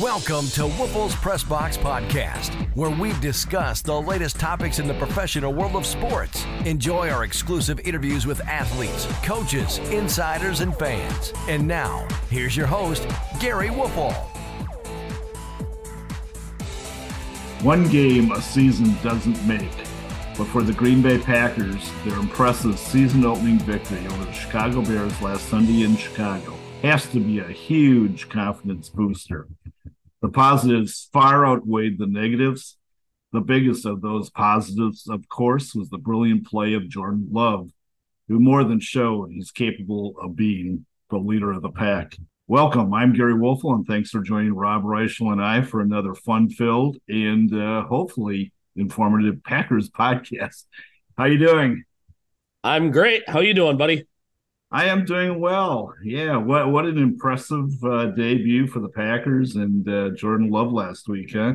Welcome to Woelfel's Press Box Podcast, where we discuss the latest topics in the professional world of sports. Enjoy our exclusive interviews with athletes, coaches, insiders, and fans. And now, here's your host, Gery Woelfel. One game a season doesn't make, but for the Green Bay Packers, their impressive season opening victory over the Chicago Bears last Sunday in Chicago has to be a huge confidence booster. The positives far outweighed the negatives. The biggest of those positives, of course, was the brilliant play of Jordan Love, who more than showed he's capable of being the leader of the pack. Welcome. I'm Gery Woelfel, and thanks for joining Rob Reischel and I for another fun-filled and uh, hopefully informative Packers podcast. How you doing? I'm great. How you doing, buddy? I am doing well. Yeah, what what an impressive uh, debut for the Packers and uh, Jordan Love last week, huh?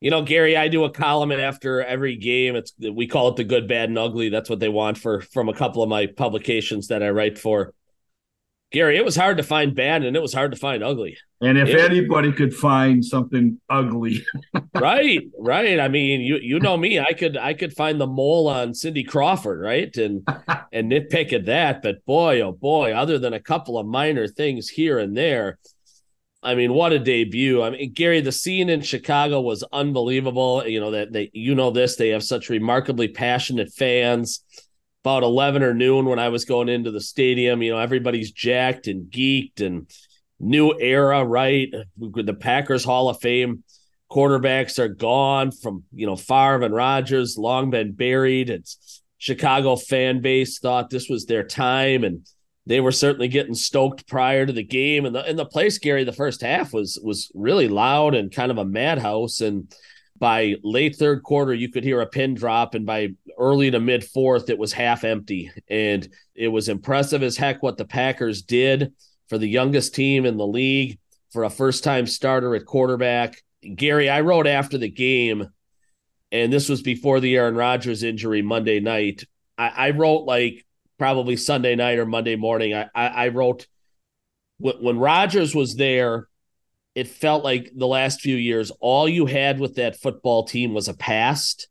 You know, Gary, I do a column after every game. It's we call it the good, bad, and ugly. That's what they want for from a couple of my publications that I write for. Gary, it was hard to find bad and it was hard to find ugly. And if it, anybody could find something ugly, right, right. I mean, you you know me, I could I could find the mole on Cindy Crawford, right, and and nitpick at that. But boy, oh boy, other than a couple of minor things here and there, I mean, what a debut! I mean, Gary, the scene in Chicago was unbelievable. You know that they, you know this, they have such remarkably passionate fans about 11 or noon when I was going into the stadium. You know, everybody's jacked and geeked and new era, right? The Packers Hall of Fame quarterbacks are gone from, you know, Favre and Rodgers, long been buried. It's Chicago fan base thought this was their time and they were certainly getting stoked prior to the game and the and the place Gary the first half was was really loud and kind of a madhouse and by late third quarter, you could hear a pin drop, and by early to mid fourth, it was half empty. And it was impressive as heck what the Packers did for the youngest team in the league for a first time starter at quarterback. Gary, I wrote after the game, and this was before the Aaron Rodgers injury Monday night. I, I wrote like probably Sunday night or Monday morning. I, I, I wrote when, when Rodgers was there it felt like the last few years, all you had with that football team was a past.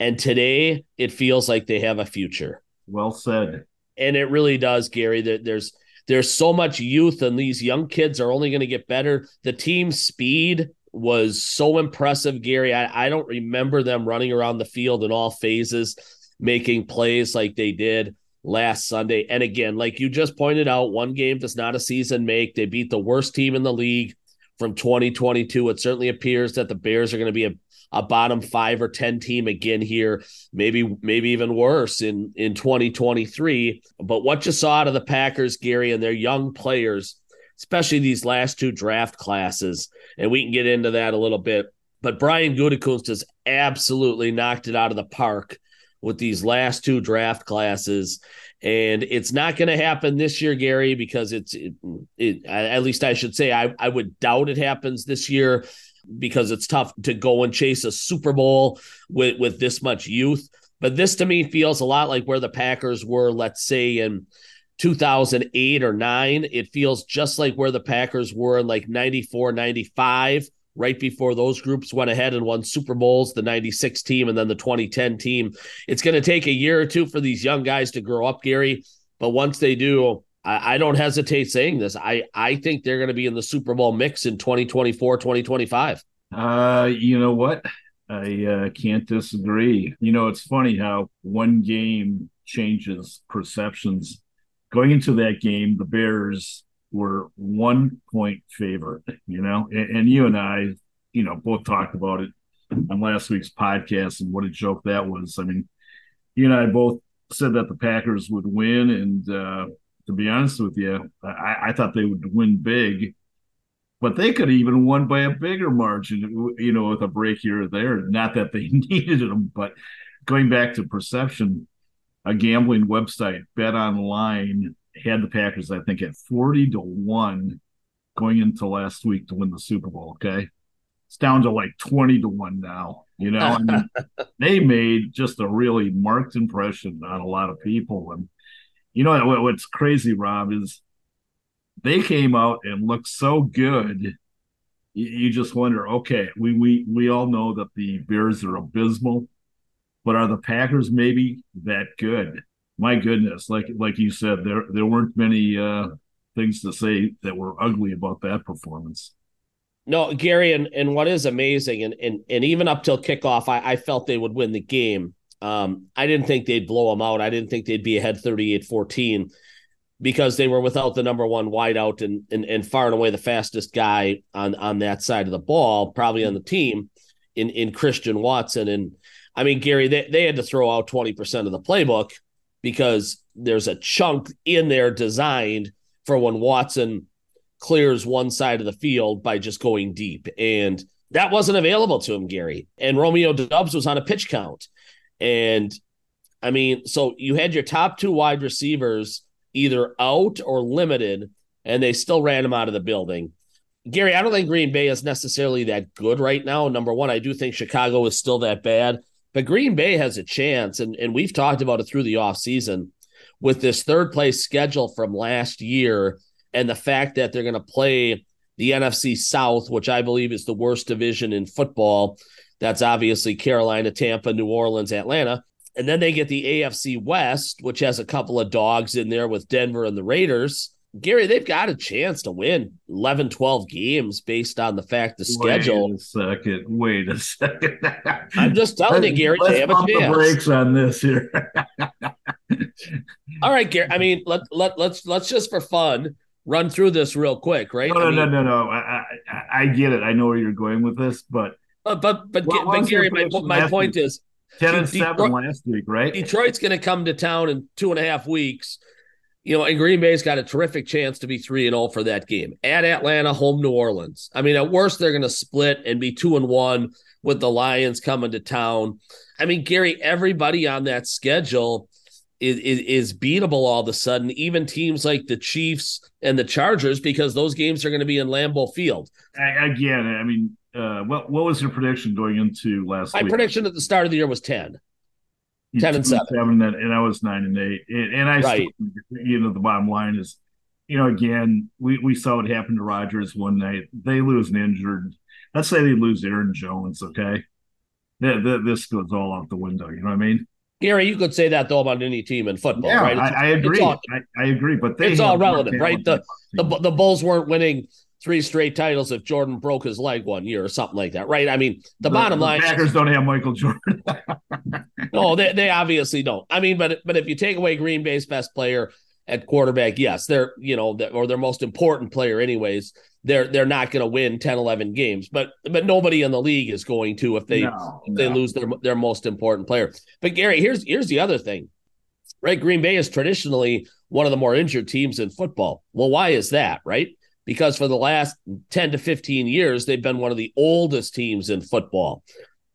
And today it feels like they have a future. Well said. And it really does, Gary. That there's there's so much youth, and these young kids are only going to get better. The team speed was so impressive, Gary. I, I don't remember them running around the field in all phases, making plays like they did last Sunday. And again, like you just pointed out, one game does not a season make. They beat the worst team in the league from 2022. It certainly appears that the Bears are going to be a, a bottom five or 10 team again here, maybe, maybe even worse in, in 2023. But what you saw out of the Packers, Gary, and their young players, especially these last two draft classes, and we can get into that a little bit. But Brian Gutekunst has absolutely knocked it out of the park with these last two draft classes and it's not going to happen this year, Gary, because it's it, it, at least I should say I I would doubt it happens this year because it's tough to go and chase a Super Bowl with with this much youth. But this to me feels a lot like where the Packers were, let's say in 2008 or 9. It feels just like where the Packers were in like 94, 95 right before those groups went ahead and won Super Bowls, the 96 team and then the 2010 team. It's going to take a year or two for these young guys to grow up, Gary. But once they do, I, I don't hesitate saying this. I, I think they're going to be in the Super Bowl mix in 2024, 2025. Uh, you know what? I uh, can't disagree. You know, it's funny how one game changes perceptions. Going into that game, the Bears were one point favorite, you know, and, and, you and I, you know, both talked about it on last week's podcast and what a joke that was. I mean, you and I both said that the Packers would win, and uh, to be honest with you, I, I thought they would win big, but they could even won by a bigger margin, you know, with a break here or there. Not that they needed them, but going back to perception, a gambling website, Bet Online, had the Packers, I think, at 40 to 1 going into last week to win the Super Bowl. Okay. It's down to like 20 to 1 now. You know, I mean, they made just a really marked impression on a lot of people. And, you know, what's crazy, Rob, is they came out and looked so good. you, you just wonder. Okay, we we we all know that the Bears are abysmal, but are the Packers maybe that good? My goodness, like like you said, there there weren't many uh, things to say that were ugly about that performance. No, Gary, and, and what is amazing, and, and and even up till kickoff, I, I felt they would win the game. Um, I didn't think they'd blow them out. I didn't think they'd be ahead 38 14 because they were without the number one wideout and, and and far and away the fastest guy on on that side of the ball, probably on the team in in Christian Watson. And I mean, Gary, they, they had to throw out 20% of the playbook because there's a chunk in there designed for when Watson clears one side of the field by just going deep. And that wasn't available to him, Gary. And Romeo Doubs was on a pitch count. And I mean, so you had your top two wide receivers either out or limited, and they still ran him out of the building. Gary, I don't think Green Bay is necessarily that good right now. Number one, I do think Chicago is still that bad, but Green Bay has a chance, and, and we've talked about it through the offseason with this third place schedule from last year and the fact that they're going to play the NFC South, which I believe is the worst division in football. That's obviously Carolina, Tampa, New Orleans, Atlanta. And then they get the AFC West, which has a couple of dogs in there with Denver and the Raiders. Gary, they've got a chance to win 11, 12 games based on the fact the schedule. Wait a second. Wait a second. I'm just telling you, Gary, Let's they have a chance. the brakes on this here. All right, Gary. I mean, let let let's let's just for fun run through this real quick, right? no, I no, mean, no, no, no. I, I, I get it. I know where you're going with this, but But but but, What but Gary, my, my point week? is ten and Detroit- seven last week, right? Detroit's going to come to town in two and a half weeks. You know, and Green Bay's got a terrific chance to be three and all for that game at Atlanta, home New Orleans. I mean, at worst, they're going to split and be two and one with the Lions coming to town. I mean, Gary, everybody on that schedule is, is is beatable all of a sudden. Even teams like the Chiefs and the Chargers, because those games are going to be in Lambeau Field. I, again, I mean, uh, what what was your prediction going into last My week? prediction at the start of the year was ten. 10 and two 7. and, and I was nine and eight. And, and I, Right. still, you know, the bottom line is, you know, again, we, we saw what happened to Rodgers one night. They lose an injured. Let's say they lose Aaron Jones. Okay, Th- th- this goes all out the window. You know what I mean? Gary, you could say that though about any team in football, yeah, right? I, I agree. all- I, I agree. But they it's all relative, right? talent The, the Bulls weren't winning three straight titles if Jordan broke his leg one year or something like that, right? I mean, the, bottom line, Packers don't have Michael Jordan. no, they, they obviously don't. I mean, but but if you take away Green Bay's best player at quarterback, yes, they're you know the- or their most important player, anyways. They're they're not going to win 10, 11 games, but but nobody in the league is going to if they No, if they no. lose their their most important player. But Gary, here's here's the other thing. Right, Green Bay is traditionally one of the more injured teams in football. Well, why is that, right? Because for the last 10 to 15 years, they've been one of the oldest teams in football.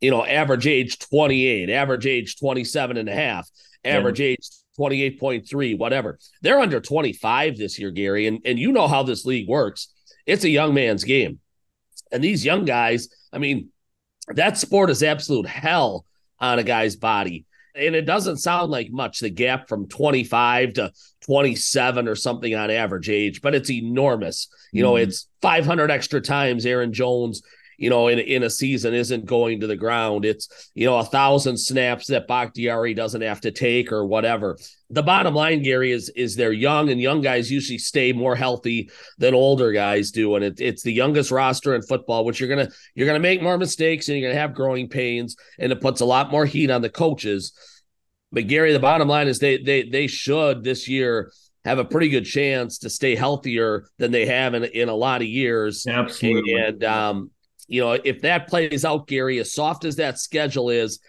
You know, average age 28, average age 27 and a half, average age 28.3, whatever. They're under 25 this year, Gary. And, and you know how this league works. It's a young man's game. And these young guys, I mean, that sport is absolute hell on a guy's body. And it doesn't sound like much, the gap from 25 to 27 or something on average age, but it's enormous. You know, Mhm. it's 500 extra times Aaron Jones, you know, in, in a season isn't going to the ground. It's, you know, a thousand snaps that Bakhtiari doesn't have to take or whatever. The bottom line, Gary, is is they're young and young guys usually stay more healthy than older guys do. And it, it's the youngest roster in football, which you're gonna you're gonna make more mistakes and you're gonna have growing pains, and it puts a lot more heat on the coaches. But Gary, the bottom line is they they they should this year have a pretty good chance to stay healthier than they have in in a lot of years. Absolutely. And um, you know, if that plays out, Gary, as soft as that schedule is,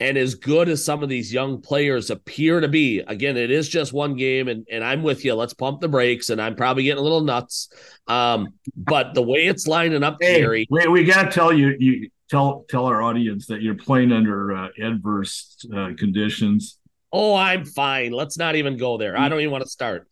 and as good as some of these young players appear to be, again, it is just one game, and and I'm with you. Let's pump the brakes, and I'm probably getting a little nuts. Um, but the way it's lining up, Hey, Gary, we, we got to tell you, you tell tell our audience that you're playing under uh, adverse uh, conditions. oh, I'm fine. Let's not even go there. I don't even want to start.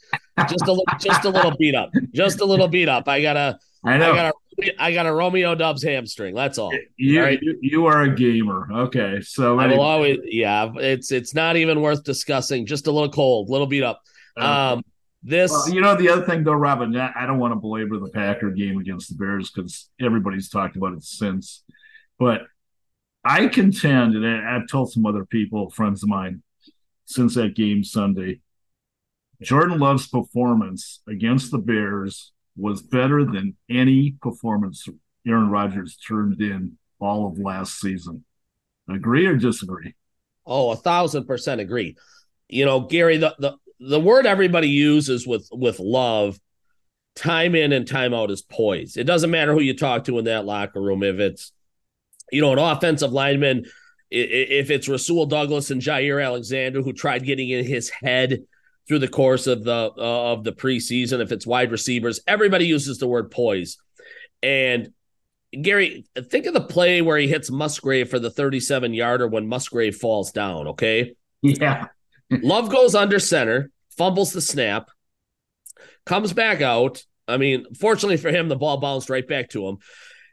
Just a little, just a little beat up, just a little beat up. I got a, I I know got a, I got a Romeo Doubs hamstring. That's all. you, all right. you you are a gamer. Okay, so I anyway, will always, yeah. It's it's not even worth discussing. Just a little cold, little beat up. Um, This, well, you know, the other thing though, Robin, I don't want to belabor the Packer game against the Bears because everybody's talked about it since. But I contend, and I've told some other people, friends of mine, since that game Sunday, Jordan Love's performance against the Bears was better than any performance Aaron Rodgers turned in all of last season. Agree or disagree? Oh, a thousand percent agree. You know, Gary, the, the the word everybody uses with with love, time in and time out is poise. It doesn't matter who you talk to in that locker room. If it's, you know, an offensive lineman, if it's Rasul Douglas and Jaire Alexander who tried getting in his head through the course of the uh, of the preseason, if it's wide receivers, everybody uses the word poise. And Gary, think of the play where he hits Musgrave for the 37 yarder when Musgrave falls down. Okay. Yeah. Love goes under center, fumbles the snap, comes back out. I mean, fortunately for him, the ball bounced right back to him.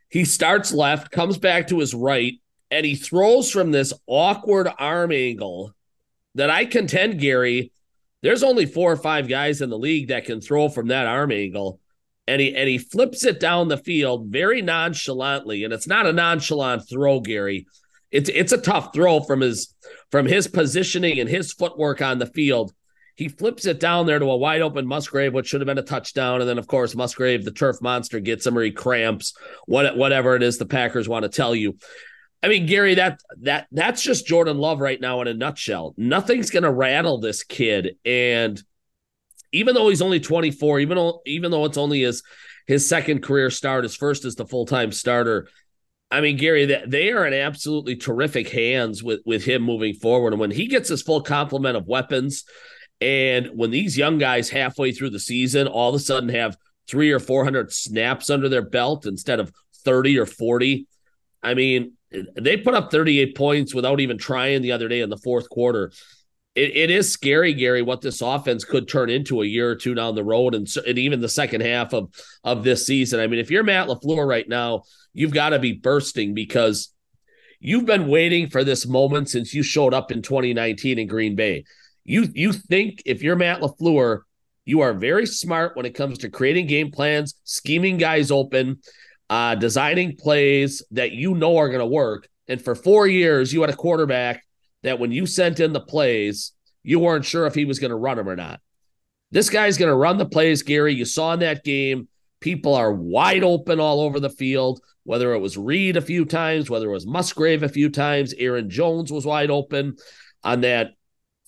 He starts left, comes back to his right, and he throws from this awkward arm angle that I contend, Gary, there's only four or five guys in the league that can throw from that arm angle. And he and he flips it down the field very nonchalantly. And it's not a nonchalant throw, Gary. It's it's a tough throw from his from his positioning and his footwork on the field. He flips it down there to a wide open Musgrave, which should have been a touchdown. And then, of course, Musgrave, the turf monster, gets him or he cramps, what, whatever it is the Packers want to tell you. I mean, Gary, that that that's just Jordan Love right now in a nutshell. Nothing's gonna rattle this kid. And even though he's only 24, even though even though it's only his his second career start, his first as the full-time starter, I mean, Gary, that they are in absolutely terrific hands with with him moving forward. And when he gets his full complement of weapons, and when these young guys halfway through the season all of a sudden have three or four hundred snaps under their belt instead of thirty or forty, I mean, they put up thirty eight points without even trying the other day in the fourth quarter. It, it is scary, Gary, what this offense could turn into a year or two down the road, and, and even the second half of of this season. I mean, if you're Matt LaFleur right now you've got to be bursting because you've been waiting for this moment since you showed up in 2019 in Green Bay. You you think if you're Matt LaFleur, you are very smart when it comes to creating game plans, scheming guys open, uh, designing plays that you know are going to work. And for four years, you had a quarterback that when you sent in the plays, you weren't sure if he was going to run them or not. This guy's going to run the plays, Gary. You saw in that game, people are wide open all over the field whether it was Reed a few times, whether it was Musgrave a few times, Aaron Jones was wide open on that,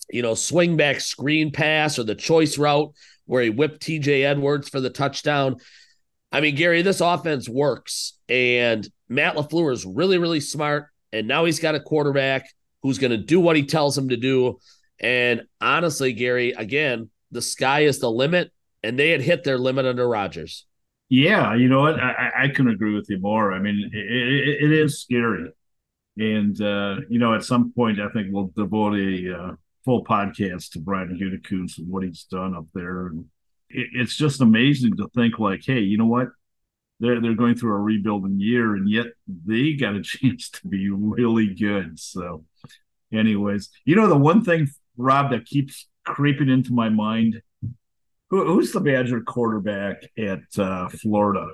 you know, swing back screen pass or the choice route where he whipped TJ Edwards for the touchdown. I mean, Gary, this offense works, and Matt LaFleur is really, really smart. And now he's got a quarterback who's going to do what he tells him to do. And honestly, Gary, again, the sky is the limit, and they had hit their limit under Rodgers. Yeah, you know what? I, I can agree with you more. I mean, it, it, it is scary. And, uh, you know, at some point, I think we'll devote a uh, full podcast to Brian Gutekunst and what he's done up there. And it's just amazing to think, like, hey, you know what? They're, they're going through a rebuilding year, and yet they got a chance to be really good. So, anyways, you know, the one thing, Rob, that keeps creeping into my mind who, who's the Badger quarterback at uh, Florida?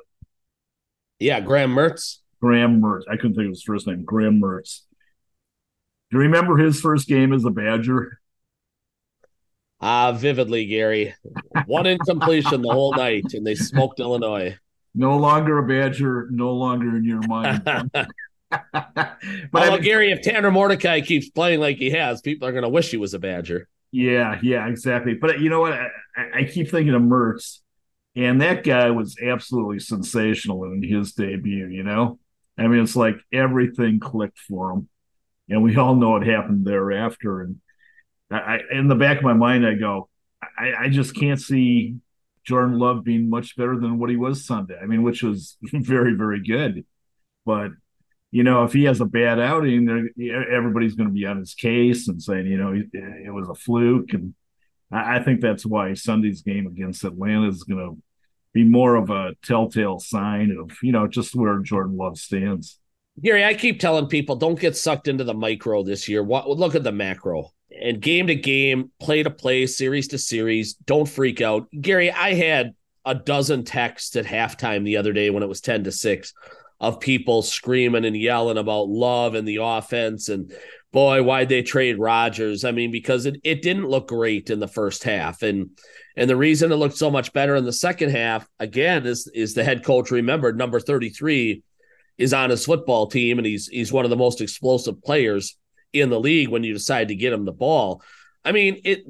Yeah, Graham Mertz. Graham Mertz. I couldn't think of his first name. Graham Mertz. Do you remember his first game as a Badger? Ah, uh, vividly, Gary. One incompletion the whole night, and they smoked Illinois. No longer a Badger, no longer in your mind. but mean, Gary, if Tanner Mordecai keeps playing like he has, people are going to wish he was a Badger. Yeah, yeah, exactly. But you know what? I, I keep thinking of Mertz, and that guy was absolutely sensational in his debut. You know, I mean, it's like everything clicked for him, and we all know what happened thereafter. And I, in the back of my mind, I go, I, I just can't see Jordan Love being much better than what he was Sunday. I mean, which was very, very good. But you know, if he has a bad outing, everybody's going to be on his case and saying, you know, it was a fluke. And I think that's why Sunday's game against Atlanta is going to be more of a telltale sign of, you know, just where Jordan Love stands. Gary, I keep telling people don't get sucked into the micro this year. What look at the macro. And game to game, play to play, series to series. Don't freak out. Gary, I had a dozen texts at halftime the other day when it was 10 to 6 of people screaming and yelling about love and the offense and boy, why'd they trade Rodgers? I mean, because it, it didn't look great in the first half. And and the reason it looked so much better in the second half, again, is is the head coach remembered number 33 is on his football team and he's he's one of the most explosive players in the league when you decide to get him the ball. I mean, it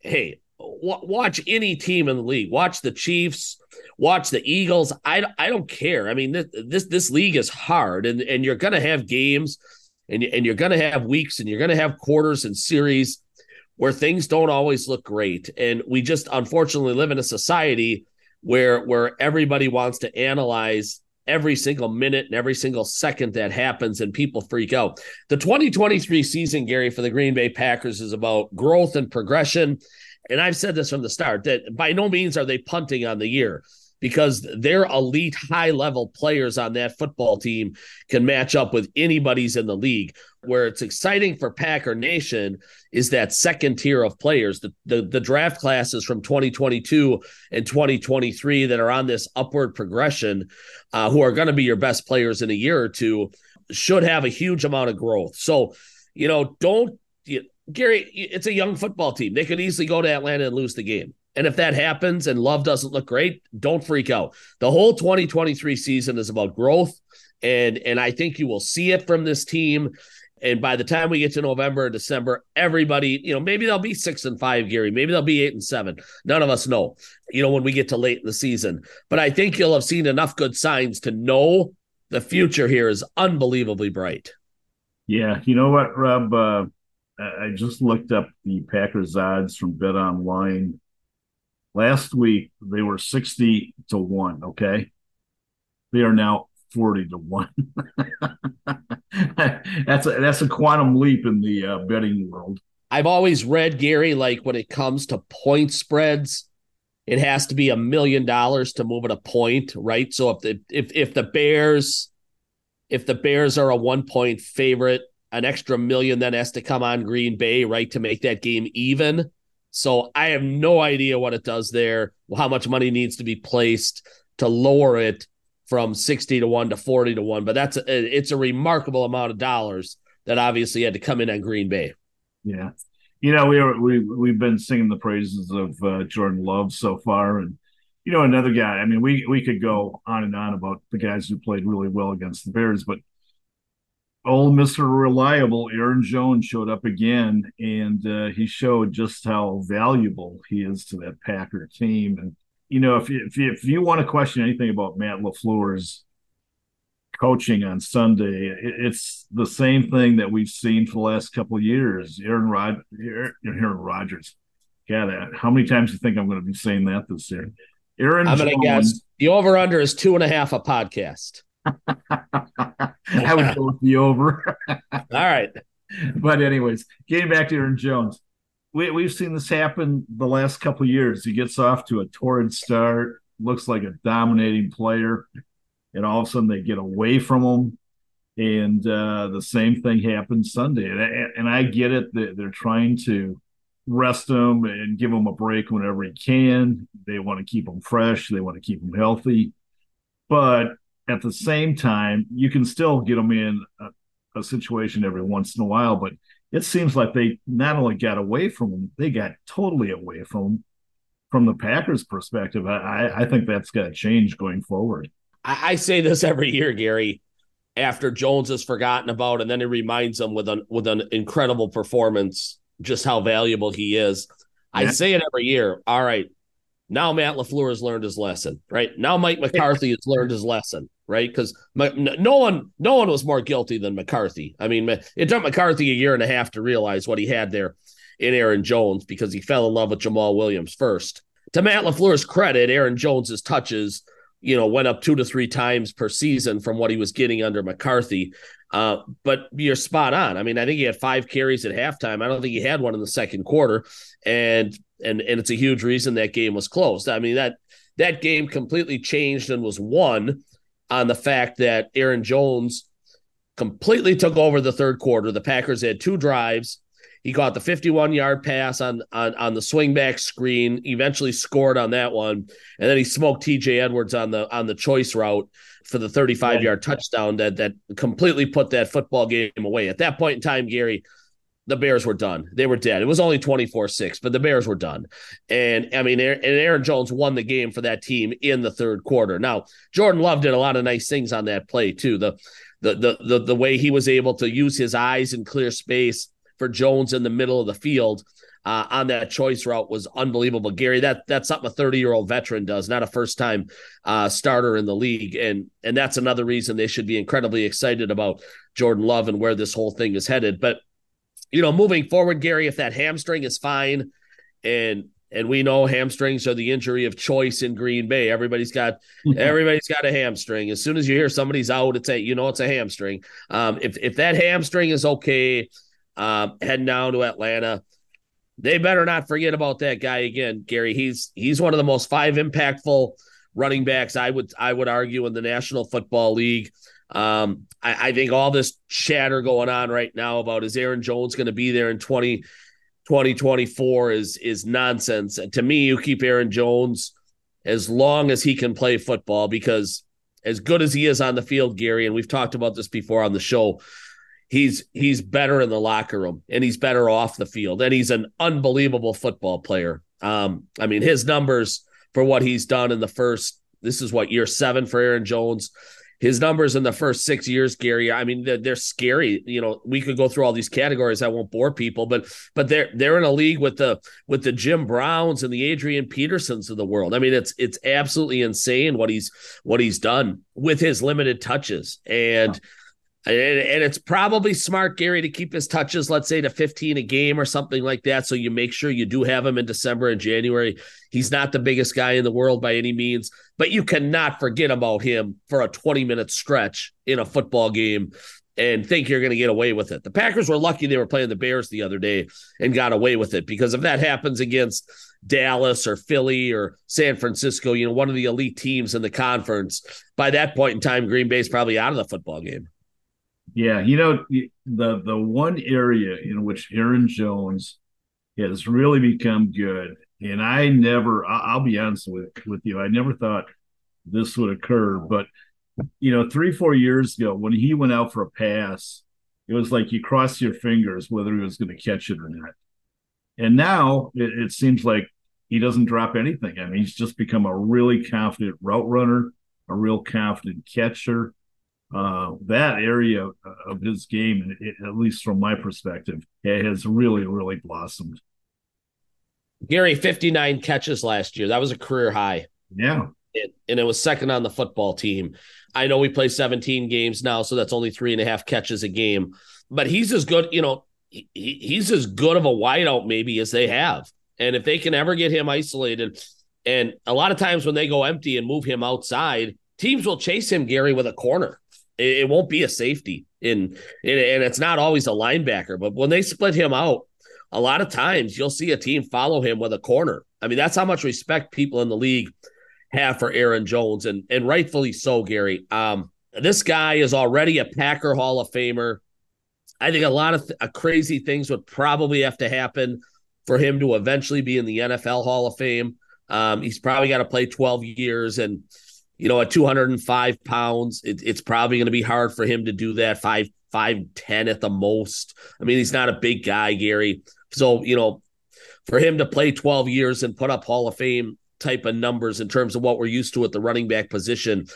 hey, w- watch any team in the league. Watch the Chiefs, watch the Eagles. I I don't care. I mean, this this, this league is hard and and you're to have games and and you're to have weeks and you're to have quarters and series where things don't always look great and we just unfortunately live in a society where where everybody wants to analyze every single minute and every single second that happens and people freak out. The 2023 season Gary for the Green Bay Packers is about growth and progression and I've said this from the start that by no means are they punting on the year because their elite high level players on that football team can match up with anybody's in the league. Where it's exciting for Packer Nation is that second tier of players, the, the, the draft classes from 2022 and 2023 that are on this upward progression, uh, who are going to be your best players in a year or two, should have a huge amount of growth. So, you know, don't. You, Gary, it's a young football team. They could easily go to Atlanta and lose the game. And if that happens and love doesn't look great, don't freak out. The whole 2023 season is about growth. And, and I think you will see it from this team. And by the time we get to November or December, everybody, you know, maybe they'll be six and five, Gary. Maybe they'll be eight and seven. None of us know, you know, when we get to late in the season. But I think you'll have seen enough good signs to know the future here is unbelievably bright. Yeah. You know what, Rob? Uh, I just looked up the Packers odds from Bet Online Last week they were 60 to 1, okay? They are now 40 to 1. that's a that's a quantum leap in the uh, betting world. I've always read Gary like when it comes to point spreads, it has to be a million dollars to move at a point, right? So if the if if the Bears if the Bears are a one point favorite, an extra million then has to come on Green Bay, right, to make that game even. So I have no idea what it does there, how much money needs to be placed to lower it from 60 to 1 to 40 to 1, but that's a, it's a remarkable amount of dollars that obviously had to come in on Green Bay. Yeah. You know, we were, we we've been singing the praises of uh, Jordan Love so far and you know another guy. I mean, we we could go on and on about the guys who played really well against the Bears, but old Mr. Reliable, Aaron Jones, showed up again, and uh, he showed just how valuable he is to that Packer team. And you know, if you, if you, if you want to question anything about Matt LaFleur's coaching on Sunday, it, it's the same thing that we've seen for the last couple of years. Aaron Rod, Aaron Rodgers. God, how many times do you think I'm going to be saying that this year? Aaron, I'm going to guess the over under is two and a half a podcast. I would go with the over. All right. But anyways, getting back to Aaron Jones, we, we've seen this happen the last couple years. He gets off to a torrid start, looks like a dominating player, and all of a sudden they get away from him. And uh, the same thing happened Sunday. And I, and I get it that they're trying to rest him and give him a break whenever he can. They want to keep him fresh. They want to keep him healthy. But at the same time, you can still get them in a, a, situation every once in a while, but it seems like they not only got away from them, they got totally away from them. From the Packers' perspective, I, I think that's got to change going forward. I, I say this every year, Gary. After Jones is forgotten about, and then he reminds them with an with an incredible performance, just how valuable he is. Yeah. I say it every year. All right, now Matt LaFleur has learned his lesson, right? Now Mike McCarthy has learned his lesson right? Because no one, no one was more guilty than McCarthy. I mean, it took McCarthy a year and a half to realize what he had there in Aaron Jones because he fell in love with Jamaal Williams first. To Matt LaFleur's credit, Aaron Jones's touches, you know, went up two to three times per season from what he was getting under McCarthy. Uh, but you're spot on. I mean, I think he had five carries at halftime. I don't think he had one in the second quarter, and and and it's a huge reason that game was closed. I mean that that game completely changed and was won on the fact that Aaron Jones completely took over the third quarter. The Packers had two drives. He caught the 51 yard pass on, on on the swing back screen. Eventually scored on that one, and then he smoked T.J. Edwards on the on the choice route for the 35 yard touchdown that that completely put that football game away. At that point in time, Gary, the Bears were done. They were dead. It was only 24 6, but the Bears were done. And I mean, and Aaron Jones won the game for that team in the third quarter. Now, Jordan Love did a lot of nice things on that play, too. The the the the, the way he was able to use his eyes in clear space for Jones in the middle of the field uh, on that choice route was unbelievable. Gary, that that's something a 30 year old veteran does, not a first time uh, starter in the league, and and that's another reason they should be incredibly excited about Jordan Love and where this whole thing is headed. But you know, moving forward, Gary, if that hamstring is fine, and and we know hamstrings are the injury of choice in Green Bay. Everybody's got everybody's got a hamstring. As soon as you hear somebody's out, it's a you know it's a hamstring. Um, if if that hamstring is okay, um, heading down to Atlanta, they better not forget about that guy again, Gary. He's he's one of the most five impactful running backs I would I would argue in the National Football League. Um, I, I, think all this chatter going on right now about is Aaron Jones going to be there in 20, 2024 is is nonsense. And To me, you keep Aaron Jones as long as he can play football because as good as he is on the field, Gary, and we've talked about this before on the show, he's he's better in the locker room and he's better off the field and he's an unbelievable football player. Um, I mean, his numbers for what he's done in the first this is what year seven for Aaron Jones his numbers in the first six years, Gary. I mean, they're, they're, scary. You know, we could go through all these categories. I won't bore people, but but they're they're in a league with the with the Jim Browns and the Adrian Petersons of the world. I mean, it's it's absolutely insane what he's what he's done with his limited touches and. And, and it's probably smart, Gary, to keep his touches, let's say to 15 a game or something like that. So you make sure you do have him in December and January. He's not the biggest guy in the world by any means, but you cannot forget about him for a 20 minute stretch in a football game and think you're going to get away with it. The Packers were lucky they were playing the Bears the other day and got away with it because if that happens against Dallas or Philly or San Francisco, you know, one of the elite teams in the conference, by that point in time, Green Bay's probably out of the football game. Yeah, you know the the one area in which Aaron Jones has really become good, and I never, I'll be honest with with you, I never thought this would occur, but you know, three four years ago when he went out for a pass, it was like you crossed your fingers whether he was going to catch it or not. And now it, it seems like he doesn't drop anything. I mean, he's just become a really confident route runner, a real confident catcher uh, that area of his game, at least from my perspective, has really, really blossomed. Gary, 59 catches last year. That was a career high. Yeah. And it was second on the football team. I know we play 17 games now, so that's only three and a half catches a game. But he's as good, you know, he, he's as good of a wideout maybe as they have. And if they can ever get him isolated, and a lot of times when they go empty and move him outside, teams will chase him, Gary, with a corner. It, it won't be a safety in, in, and it's not always a linebacker. But when they split him out, a lot of times you'll see a team follow him with a corner. I mean, that's how much respect people in the league have for Aaron Jones, and and rightfully so, Gary. Um, this guy is already a Packer Hall of Famer. I think a lot of th- uh, crazy things would probably have to happen for him to eventually be in the NFL Hall of Fame. Um, he's probably got to play 12 years and you know, at 205 pounds, it, it's probably going to be hard for him to do that. Five, five, ten at the most. I mean, he's not a big guy, Gary. So, you know, for him to play 12 years and put up Hall of Fame type of numbers in terms of what we're used to at the running back position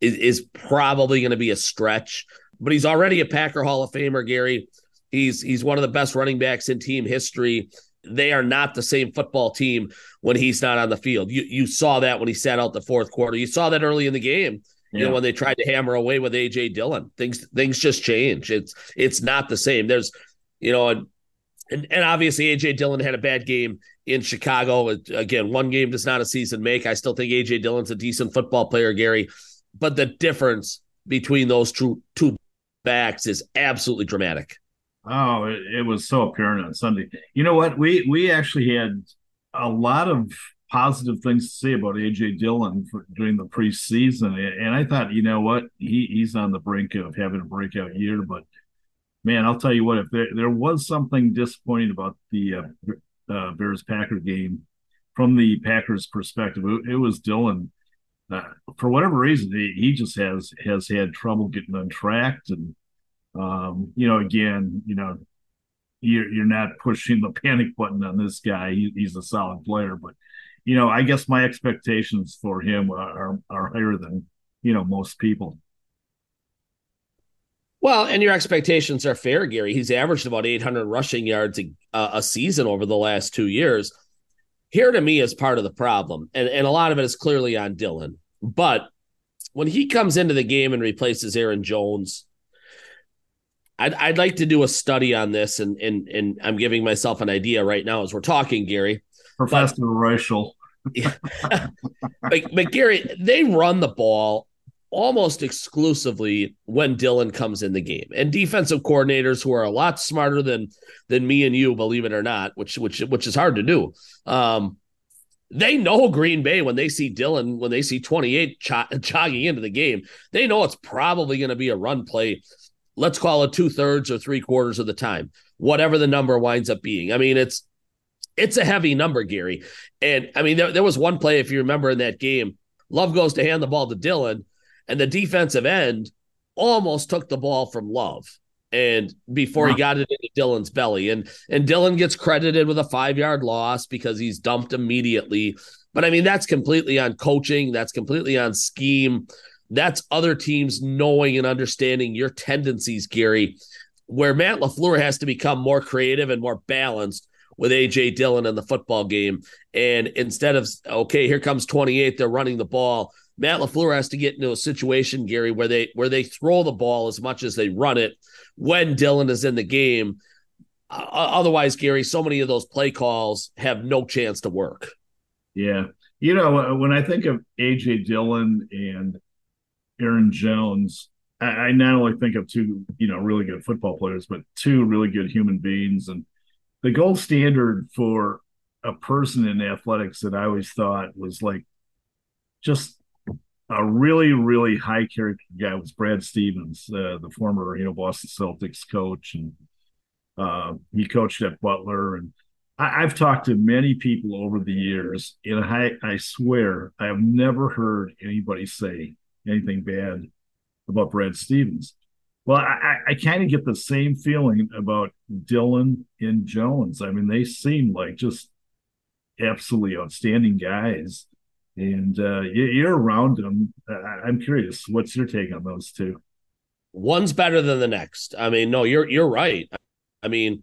is, is probably going to be a stretch. But he's already a Packer Hall of Famer, Gary. He's he's one of the best running backs in team history they are not the same football team when he's not on the field. You you saw that when he sat out the fourth quarter. You saw that early in the game. Yeah. You know when they tried to hammer away with AJ Dillon, things things just change. It's it's not the same. There's you know and and, and obviously AJ Dillon had a bad game in Chicago. Again, one game does not a season make. I still think AJ Dillon's a decent football player, Gary, but the difference between those two two backs is absolutely dramatic. Oh, it, it, was so apparent on Sunday. You know what? We we actually had a lot of positive things to say about AJ Dillon for, during the preseason, and I thought, you know what, he he's on the brink of having a breakout year. But man, I'll tell you what, if there, there was something disappointing about the uh, uh, Bears Packer game from the Packers perspective, it, it was Dillon. Uh, for whatever reason, he, he, just has has had trouble getting on track, and um, you know, again, you know, you're you're not pushing the panic button on this guy. He, he's a solid player, but you know, I guess my expectations for him are, are higher than you know most people. Well, and your expectations are fair, Gary. He's averaged about 800 rushing yards a, a season over the last two years. Here to me is part of the problem, and and a lot of it is clearly on Dillon. But when he comes into the game and replaces Aaron Jones, I'd I'd like to do a study on this, and and and I'm giving myself an idea right now as we're talking, Gary. Professor but, Reischel. but, but Gary, they run the ball almost exclusively when Dillon comes in the game. And defensive coordinators who are a lot smarter than than me and you, believe it or not, which which which is hard to do. Um, they know Green Bay when they see Dillon when they see 28 ch- jogging into the game, they know it's probably going to be a run play. Let's call it two thirds or three quarters of the time, whatever the number winds up being. I mean, it's it's a heavy number, Gary. And I mean, there, there was one play, if you remember in that game, Love goes to hand the ball to Dillon, and the defensive end almost took the ball from Love. And before he got it into Dillon's belly, and and Dillon gets credited with a five yard loss because he's dumped immediately. But I mean, that's completely on coaching. That's completely on scheme. That's other teams knowing and understanding your tendencies, Gary. Where Matt LaFleur has to become more creative and more balanced with AJ Dillon in the football game. And instead of okay, here comes 28, they're running the ball. Matt LaFleur has to get into a situation, Gary, where they where they throw the ball as much as they run it when Dillon is in the game. Otherwise, Gary, so many of those play calls have no chance to work. Yeah. You know, when I think of AJ Dillon and Aaron Jones, I, I not only think of two, you know, really good football players, but two really good human beings. And the gold standard for a person in athletics that I always thought was like just a really, really high character guy was Brad Stevens, uh, the former, you know, Boston Celtics coach, and uh, he coached at Butler. And I, have talked to many people over the years, and I, I swear I have never heard anybody say anything bad about Brad Stevens. Well, I, I kind of get the same feeling about Dillon and Jones. I mean, they seem like just absolutely outstanding guys and uh, you're around them. I'm curious, what's your take on those two? One's better than the next. I mean, no, you're you're right. I mean,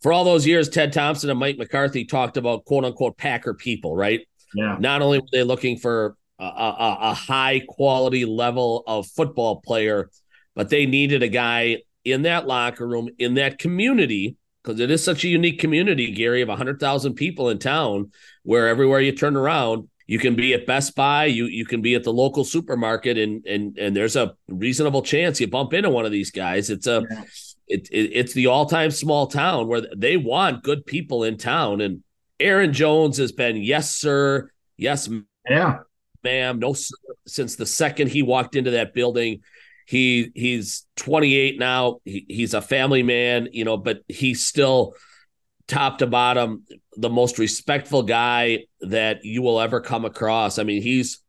for all those years, Ted Thompson and Mike McCarthy talked about quote unquote Packer people, right? Yeah. Not only were they looking for a, a, a high quality level of football player, but they needed a guy in that locker room, in that community, because it is such a unique community, Gary, of 100,000 people in town, where everywhere you turn around, you can be at Best Buy, you you can be at the local supermarket, and and and there's a reasonable chance you bump into one of these guys. It's a yeah. it, it, it's the all time small town where they want good people in town, and Aaron Jones has been yes sir, yes yeah, ma'am, no since the second he walked into that building. He he's 28 now. He, he's a family man, you know, but he's still top to bottom, the most respectful guy that you will ever come across. I mean, he's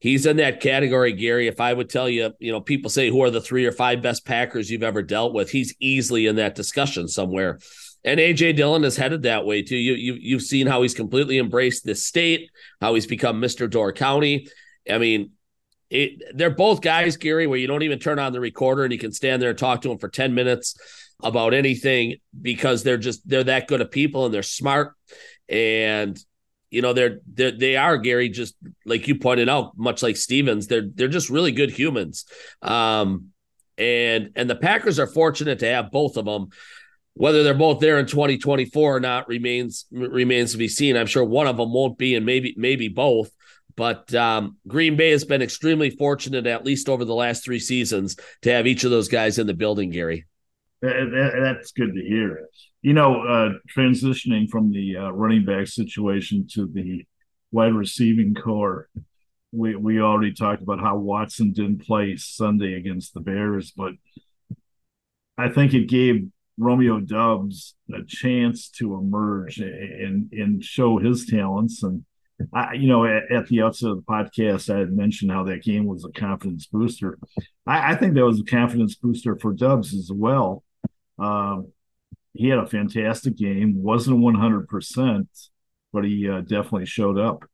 he's in that category, Gary. If I would tell you, you know, people say who are the three or five best Packers you've ever dealt with, he's easily in that discussion somewhere. And AJ Dillon is headed that way too. You you you've seen how he's completely embraced this state, how he's become Mr. Door County. I mean, it, they're both guys, Gary, where you don't even turn on the recorder and you can stand there and talk to him for 10 minutes about anything because they're just they're that good of people and they're smart and you know they're, they're they are Gary just like you pointed out much like Stevens they're they're just really good humans um and and the Packers are fortunate to have both of them whether they're both there in 2024 or not remains remains to be seen I'm sure one of them won't be and maybe maybe both but um, Green Bay has been extremely fortunate, at least over the last three seasons, to have each of those guys in the building, Gary. That, that, that's good to hear. You know, uh, transitioning from the uh, running back situation to the wide receiving corps, we we already talked about how Watson didn't play Sunday against the Bears, but I think it gave Romeo Doubs a chance to emerge and and show his talents. And I, you know, at, at the outset of the podcast, I had mentioned how that game was a confidence booster. I, I think that was a confidence booster for Doubs as well. Um, he had a fantastic game. wasn't one hundred percent, but he uh, definitely showed up.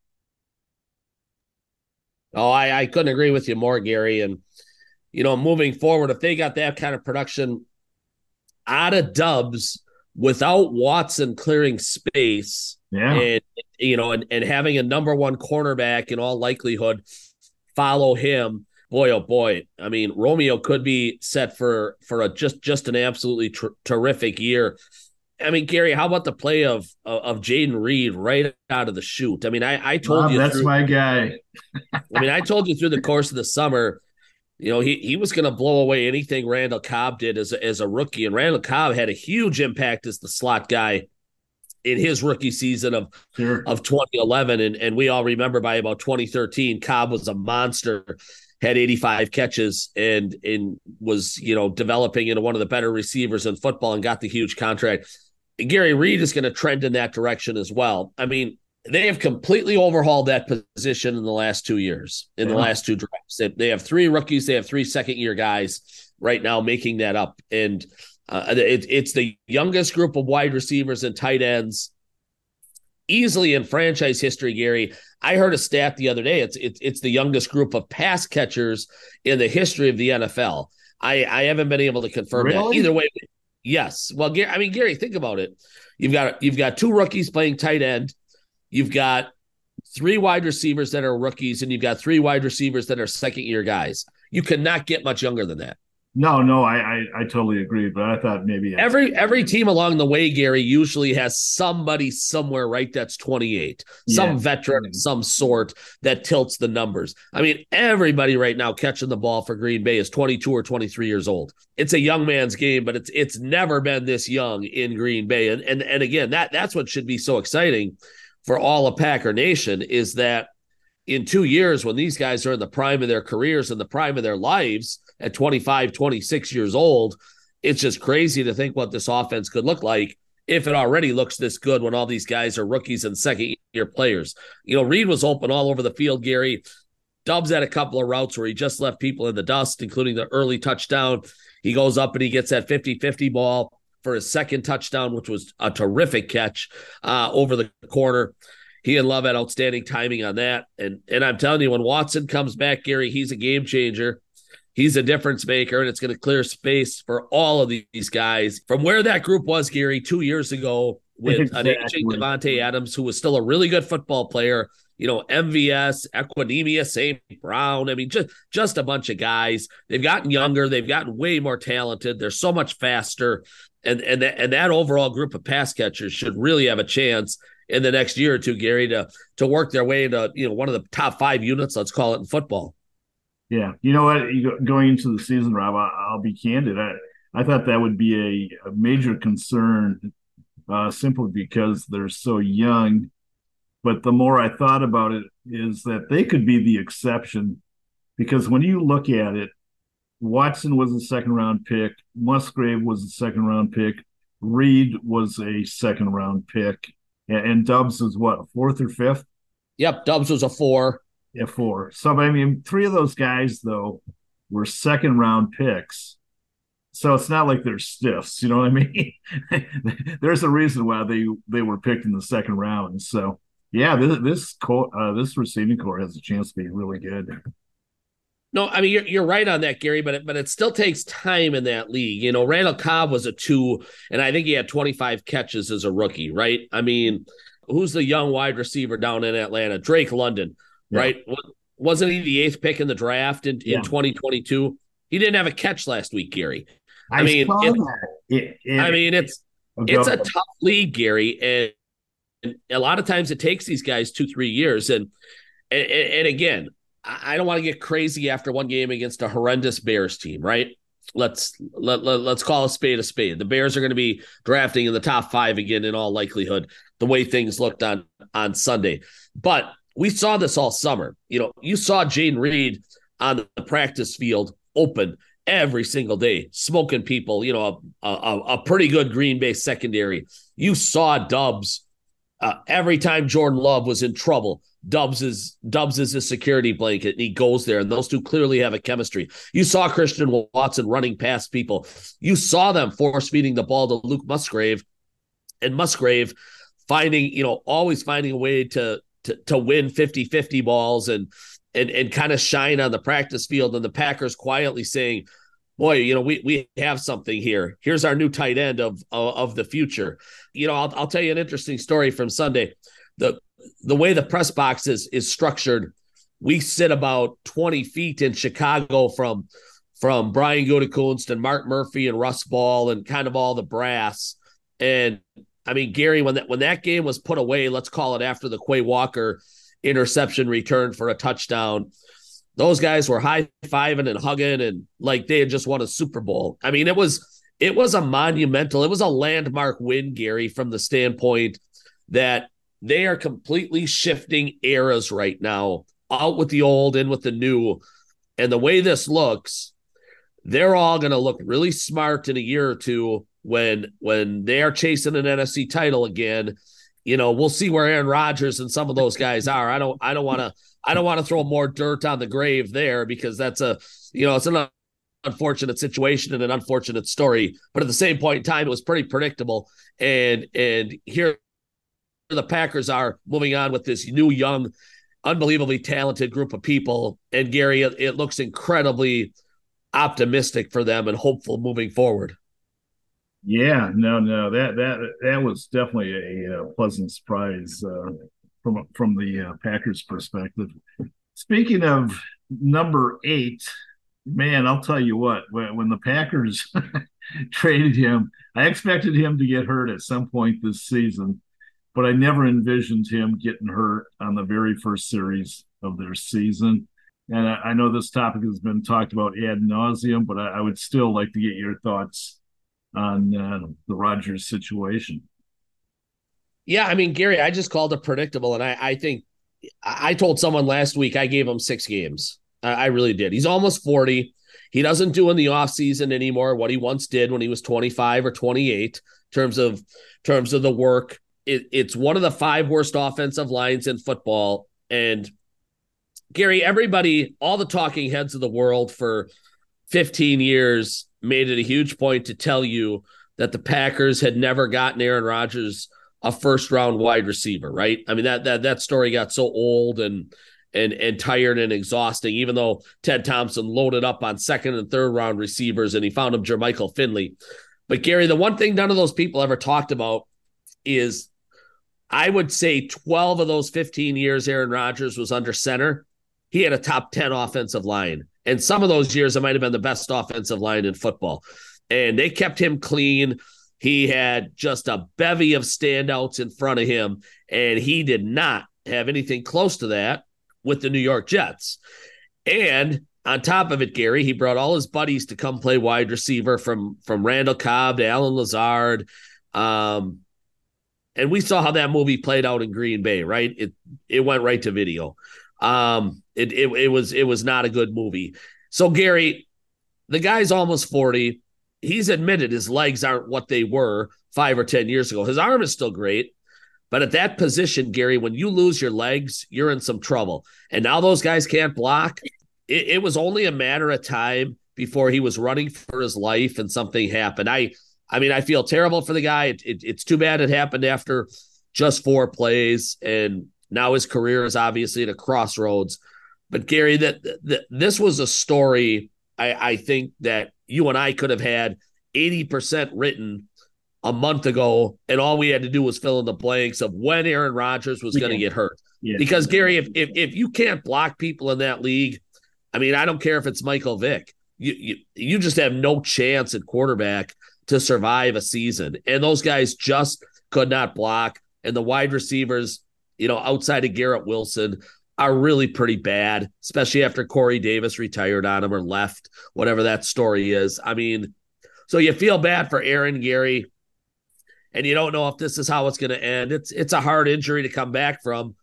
Oh, I, I couldn't agree with you more, Gary. And you know, moving forward, if they got that kind of production out of Doubs without Watson clearing space, yeah, and you know, and, and having a number one cornerback in all likelihood follow him, boy, oh boy. I mean, Romeo could be set for for a just just an absolutely tr- terrific year. I mean, Gary, how about the play of of, of Jayden Reed right out of the shoot? I mean, I I told Bob, you that's through, my guy. I mean, I told you through the course of the summer, you know, he he was going to blow away anything Randall Cobb did as a, as a rookie, and Randall Cobb had a huge impact as the slot guy in his rookie season of Sure. of 2011 and and we all remember by about 2013 Cobb was a monster had 85 catches and and was you know developing into one of the better receivers in football and got the huge contract Gary Reed is going to trend in that direction as well I mean they have completely overhauled that position in the last two years in the last two drafts they, they have three rookies they have three second year guys right now making that up and uh, it, it's the youngest group of wide receivers and tight ends easily in franchise history, Gary. I heard a stat the other day. It's it's it's the youngest group of pass catchers in the history of the NFL. I I haven't been able to confirm that either way. Yes. Well, Gary, I mean, Gary, think about it. You've got you've got two rookies playing tight end. You've got three wide receivers that are rookies, and you've got three wide receivers that are second year guys. You cannot get much younger than that. No, no, I, I I totally agree, but I thought maybe Every every team along the way, Gary, usually has somebody somewhere right that's 28, some Yeah. veteran of some sort that tilts the numbers. I mean, everybody right now catching the ball for Green Bay is 22 or 23 years old. It's a young man's game, but it's it's never been this young in Green Bay. And and and again, that that's what should be so exciting for all of Packer Nation is that in two years, when these guys are in the prime of their careers and the prime of their lives at 25, 26 years old, it's just crazy to think what this offense could look like if it already looks this good when all these guys are rookies and second year players. You know, Reed was open all over the field, Gary. Doubs had a couple of routes where he just left people in the dust, including the early touchdown. He goes up and he gets that 50 50 ball for his second touchdown, which was a terrific catch uh, over the corner. He and Love had outstanding timing on that. And and I'm telling you, when Watson comes back, Gary, he's a game changer. He's a difference maker, and it's going to clear space for all of these guys from where that group was, Gary, two years ago with an aging. Davante Adams, who was still a really good football player. You know, MVS, Equanimeous, St. Brown. I mean, just just a bunch of guys. They've gotten younger. They've gotten way more talented. They're so much faster, and and that, and that overall group of pass catchers should really have a chance in the next year or two, Gary, to to work their way into you know one of the top five units, let's call it in football. Yeah, you know what? Going into the season, Rob, I, I'll be candid. I I thought that would be a, a major concern, uh, simply because they're so young. But the more I thought about it, is that they could be the exception, because when you look at it, Watson was a second round pick, Musgrave was a second round pick, Reed was a second round pick, and, Doubs is what fourth or fifth? Yep, Doubs was a four. Yeah, four. So I mean, three of those guys though were second round picks. So it's not like they're stiffs, you know what I mean? There's a reason why they they were picked in the second round. So yeah, this this co- uh, this receiving corps has a chance to be really good. No, I mean you're you're right on that, Gary, but it, but it still takes time in that league. You know, Randall Cobb was a two, and I think he had 25 catches as a rookie, right? I mean, who's the young wide receiver down in Atlanta? Drake London, Yeah. right? Wasn't he the eighth pick in the draft in, Yeah. in 2022? He didn't have a catch last week, Gary. I, mean, saw it-. It- it- I mean, it's it's a tough league, Gary, and, and a lot of times it takes these guys two, three years. And and, and again, I don't want to get crazy after one game against a horrendous Bears team, right? Let's let, let let's call a spade a spade. The Bears are going to be drafting in the top five again, in all likelihood, the way things looked on on Sunday. But we saw this all summer. You know, you saw Jayden Reed on the practice field open every single day, smoking people, you know, a, a, a pretty good Green Bay secondary. You saw Doubs uh, every time Jordan Love was in trouble. Doubs is Doubs is a security blanket, and he goes there, and those two clearly have a chemistry. You saw Christian Watson running past people. You saw them force feeding the ball to Luke Musgrave, and Musgrave finding, you know, always finding a way to to, to win 50-50 balls and and and kind of shine on the practice field. And the Packers quietly saying, boy, you know, we we have something here. Here's our new tight end of of, of the future. You know, I'll, I'll tell you an interesting story from Sunday. The the way the press box is is structured, we sit about 20 feet in Chicago from from Brian Gutekunst and Mark Murphy and Russ Ball and kind of all the brass. And I mean, Gary, when that when that game was put away, let's call it after the Quay Walker interception return for a touchdown those guys were high fiving and hugging and like they had just won a Super Bowl. I mean, it was it was a monumental, it was a landmark win, Gary, from the standpoint that they are completely shifting eras right now, out with the old, in with the new. And the way this looks, they're all going to look really smart in a year or two when when they are chasing an NFC title again. You know, we'll see where Aaron Rodgers and some of those guys are. I don't I don't want to I don't want to throw more dirt on the grave there because that's a you know it's an unfortunate situation and an unfortunate story. But at the same point in time, it was pretty predictable. And and here the Packers are moving on with this new young, unbelievably talented group of people. And Gary, it, it looks incredibly optimistic for them and hopeful moving forward. Yeah, no, no, that that that was definitely a, a pleasant surprise. Uh, from from the uh, Packers' perspective. Speaking of number eight, man, I'll tell you what. When, the Packers traded him, I expected him to get hurt at some point this season, but I never envisioned him getting hurt on the very first series of their season. And I, I know this topic has been talked about ad nauseum, but I, I would still like to get your thoughts on uh, the Rodgers situation. Yeah, I mean, Gary, I just called it predictable, and I, I think I told someone last week I gave him six games. I, really did. He's almost 40. He doesn't do in the offseason anymore what he once did when he was 25 or 28 in terms of terms of the work. It, it's one of the five worst offensive lines in football. And Gary, everybody, all the talking heads of the world for 15 years made it a huge point to tell you that the Packers had never gotten Aaron Rodgers – a first round wide receiver, right? I mean that that that story got so old and and and tired and exhausting. Even though Ted Thompson loaded up on second and third round receivers and he found him Jermichael Finley. But Gary, the one thing none of those people ever talked about is I would say 12 of those 15 years Aaron Rodgers was under center, he had a top 10 offensive line. And some of those years it might have been the best offensive line in football. And they kept him clean. He had just a bevy of standouts in front of him, and he did not have anything close to that with the New York Jets. And on top of it, Gary, he brought all his buddies to come play wide receiver from from Randall Cobb to Allen Lazard. Um, and we saw how that movie played out in Green Bay, right? It it went right to video. Um, it, it it was it was not a good movie. So Gary, the guy's almost 40 he's admitted his legs aren't what they were five or 10 years ago. His arm is still great. But at that position, Gary, when you lose your legs, you're in some trouble. And now those guys can't block. It, it was only a matter of time before he was running for his life and something happened. I, I mean, I feel terrible for the guy. It, it, it's too bad it happened after just four plays, and now his career is obviously at a crossroads. But Gary, that, that this was a story I, I think that you and I could have had 80% written a month ago, and all we had to do was fill in the blanks of when Aaron Rodgers was going to get hurt. Yeah. Because Gary, if, if if you can't block people in that league, I mean, I don't care if it's Michael Vick, you you, you just have no chance at quarterback to survive a season. And those guys just could not block. And the wide receivers, you know, outside of Garrett Wilson, are really pretty bad, especially after Corey Davis retired on him or left, whatever that story is. I mean, so you feel bad for Aaron Gary, and you don't know if this is how it's going to end. It's it's a hard injury to come back from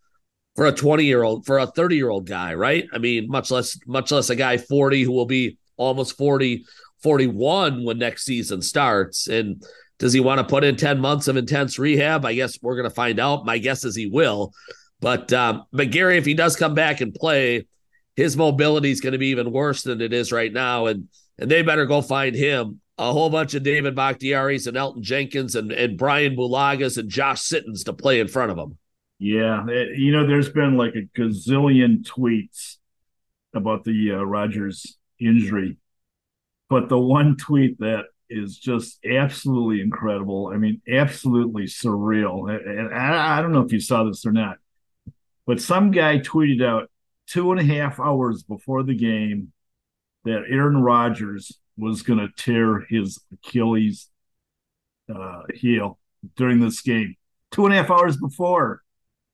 for a 20 year old, for a 30 year old guy, right? I mean, much less much less a guy 40 who will be almost 40, 41 when next season starts. And does he want to put in 10 months of intense rehab? I guess we're going to find out. My guess is he will. But um, but Gary, if he does come back and play, his mobility is going to be even worse than it is right now. And and they better go find him a whole bunch of David Bakhtiaris and Elgton Jenkins and, and Bryan Bulagas and Josh Sittons to play in front of him. Yeah. It, you know, there's been like a gazillion tweets about the uh, Rodgers injury. But the one tweet that is just absolutely incredible. I mean, absolutely surreal. And I, I don't know if you saw this or not, but some guy tweeted out two and a half hours before the game that Aaron Rodgers was going to tear his Achilles uh, heel during this game. Two and a half hours before.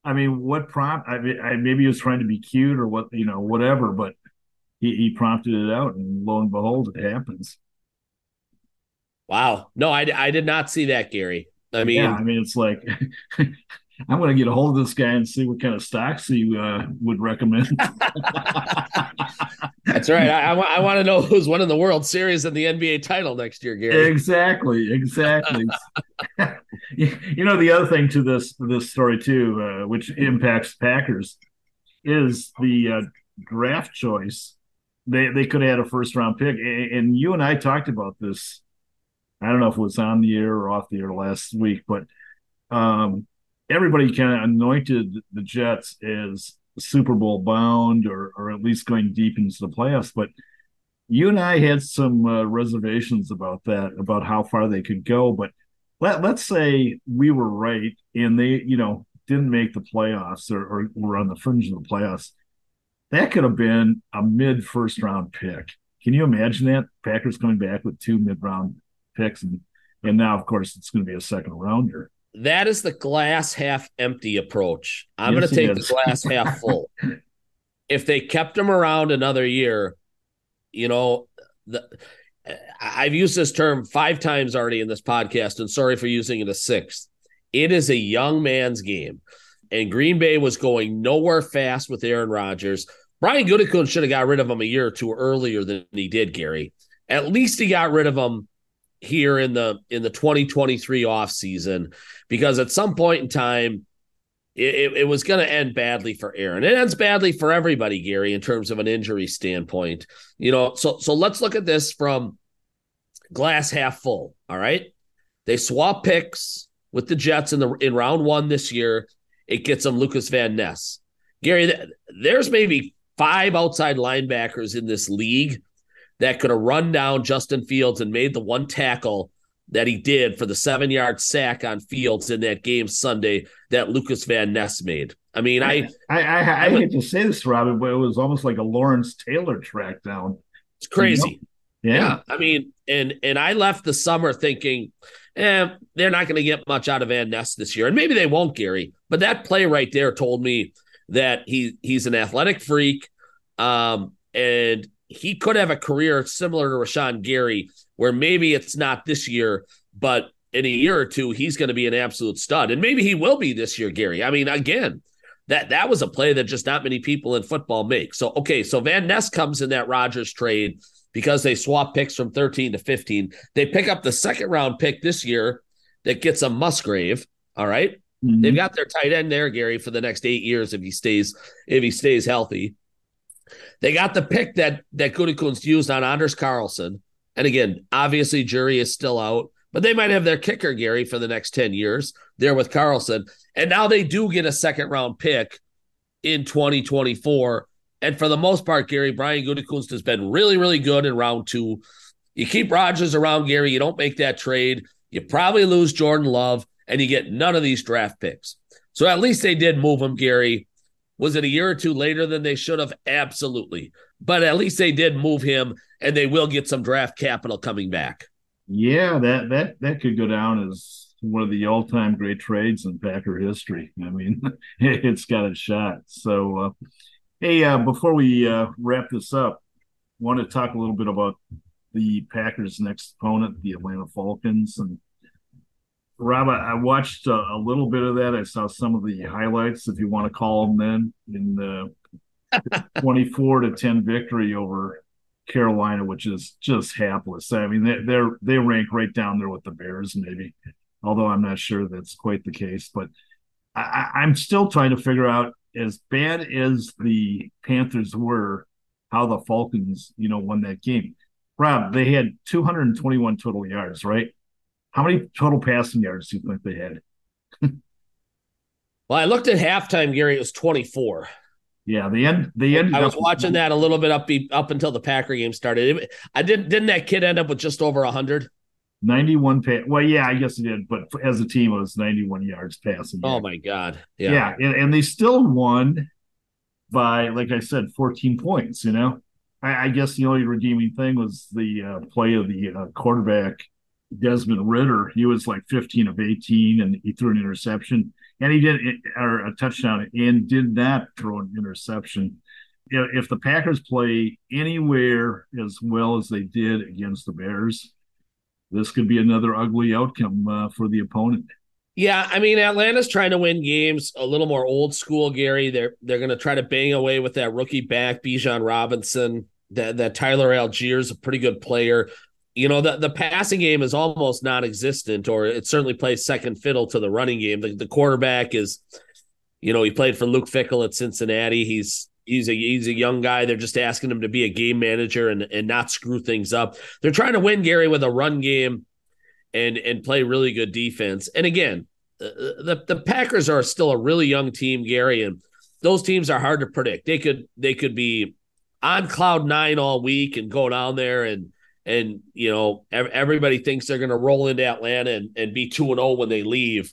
I mean, what prompt? I mean, I, maybe he was trying to be cute or what, you know, whatever, but he, he prompted it out, and lo and behold, it happens. Wow. No, I, I did not see that, Gary. I mean, yeah, I mean, it's like I'm going to get a hold of this guy and see what kind of stocks he uh, would recommend. That's right. I, I, I, want to know who's winning the World Series and the NBA title next year, Gary. Exactly. Exactly. you know, the other thing to this this story too, uh, which impacts Packers, is the uh, draft choice. They they could have had a first round pick, and you and I talked about this I don't know if it was on the air or off the air last week, but um, everybody kind of anointed the Jets as Super Bowl bound or, or at least going deep into the playoffs. But you and I had some uh, reservations about that, about how far they could go. But let, let's say we were right and they, you know, didn't make the playoffs or, or were on the fringe of the playoffs. That could have been a mid first round pick. Can you imagine that? Packers coming back with two mid round picks, and and now of course it's going to be a second rounder. That is the glass half empty approach. I'm yes, going to take the glass half full. if they kept him around another year, you know, the, I've used this term five times already in this podcast, and sorry for using it a sixth. It is a young man's game, and Green Bay was going nowhere fast with Aaron Rodgers. Brian Gutekunst should have got rid of him a year or two earlier than he did, Gary. At least he got rid of him here in the in the 2023 off season because at some point in time it, it was going to end badly for Aaron. It ends badly for everybody, Gary, in terms of an injury standpoint. You know, so so let's look at this from glass half full. All right, they swap picks with the Jets in the in round one this year. It gets them Lucas Van Ness. Gary, there's maybe five outside linebackers in this league that could have run down Justin Fields and made the one tackle that he did for the seven yard sack on Fields in that game Sunday that Lucas Van Ness made. I mean, I I, I, I, I hate to say this, Robin, but it was almost like a Lawrence Taylor track down. It's crazy. You know? yeah. yeah. I mean, and and I left the summer thinking, eh, they're not going to get much out of Van Ness this year, and maybe they won't, Gary. But that play right there told me that he he's an athletic freak, um, and he could have a career similar to Rashan Gary, where maybe it's not this year, but in a year or two, he's going to be an absolute stud. And maybe he will be this year, Gary. I mean, again, that that was a play that just not many people in football make. So, okay, so Van Ness comes in that Rodgers trade because they swap picks from 13 to 15. They pick up the second round pick this year that gets a Musgrave. All right? mm-hmm. They've got their tight end there, Gary, for the next eight years if he stays if he stays healthy. They got the pick that that Gutekunst used on Anders Carlson. And again, obviously, jury is still out, but they might have their kicker, Gary, for the next 10 years there with Carlson. And now they do get a second round pick in 2024. And for the most part, Gary, Brian Gutekunst has been really, really good in round two. You keep Rodgers around, Gary. You don't make that trade. You probably lose Jordan Love, and you get none of these draft picks. So at least they did move him, Gary. Was it a year or two later than they should have? Absolutely. But at least they did move him and they will get some draft capital coming back. Yeah, that that that could go down as one of the all-time great trades in Packer history. I mean, it's got a shot. So uh, hey, uh, before we uh, wrap this up, want to talk a little bit about the Packers' next opponent, the Atlanta Falcons, and Rob, I watched a, a, little bit of that. I saw some of the highlights, if you want to call them then, in the 24 to 10 victory over Carolina, which is just hapless. I mean, they, they're they rank right down there with the Bears, maybe. Although I'm not sure that's quite the case, but I, I'm still trying to figure out as bad as the Panthers were, how the Falcons, you know, won that game. Rob, they had 221 total yards, right? How many total passing yards do you think they had? well, I looked at halftime, Gary. It was 24. Yeah, the end. The end. I was watching that a little bit up up until the Packer game started. I didn't. Didn't that kid end up with just over hundred? 91 pass. Well, yeah, I guess he did, but as a team, it was 91 yards passing. Oh my god! Yeah, yeah, and, and, they still won by, like I said, 14 points. You know, I, I guess the only redeeming thing was the uh, play of the uh, quarterback Desmond Ridder. He was like 15 of 18, and he threw an interception, and he did or a touchdown, and did not throw an interception. If the Packers play anywhere as well as they did against the Bears this could be another ugly outcome uh, for the opponent. Yeah, I mean Atlanta's trying to win games a little more old school, Gary. They're they're going to try to bang away with that rookie back Bijan Robinson. That that Tyler Allgeier is a pretty good player. You know, the, the passing game is almost non-existent, or it certainly plays second fiddle to the running game. The, the quarterback is, you know, he played for Luke Fickell at Cincinnati. He's he's a he's a young guy. They're just asking him to be a game manager and and not screw things up. They're trying to win Gary with a run game and and play really good defense. And again, uh, the the Packers are still a really young team, Gary, and those teams are hard to predict. They could they could be on cloud nine all week and go down there and and you know everybody thinks they're going to roll into Atlanta and, and be two and zero oh when they leave.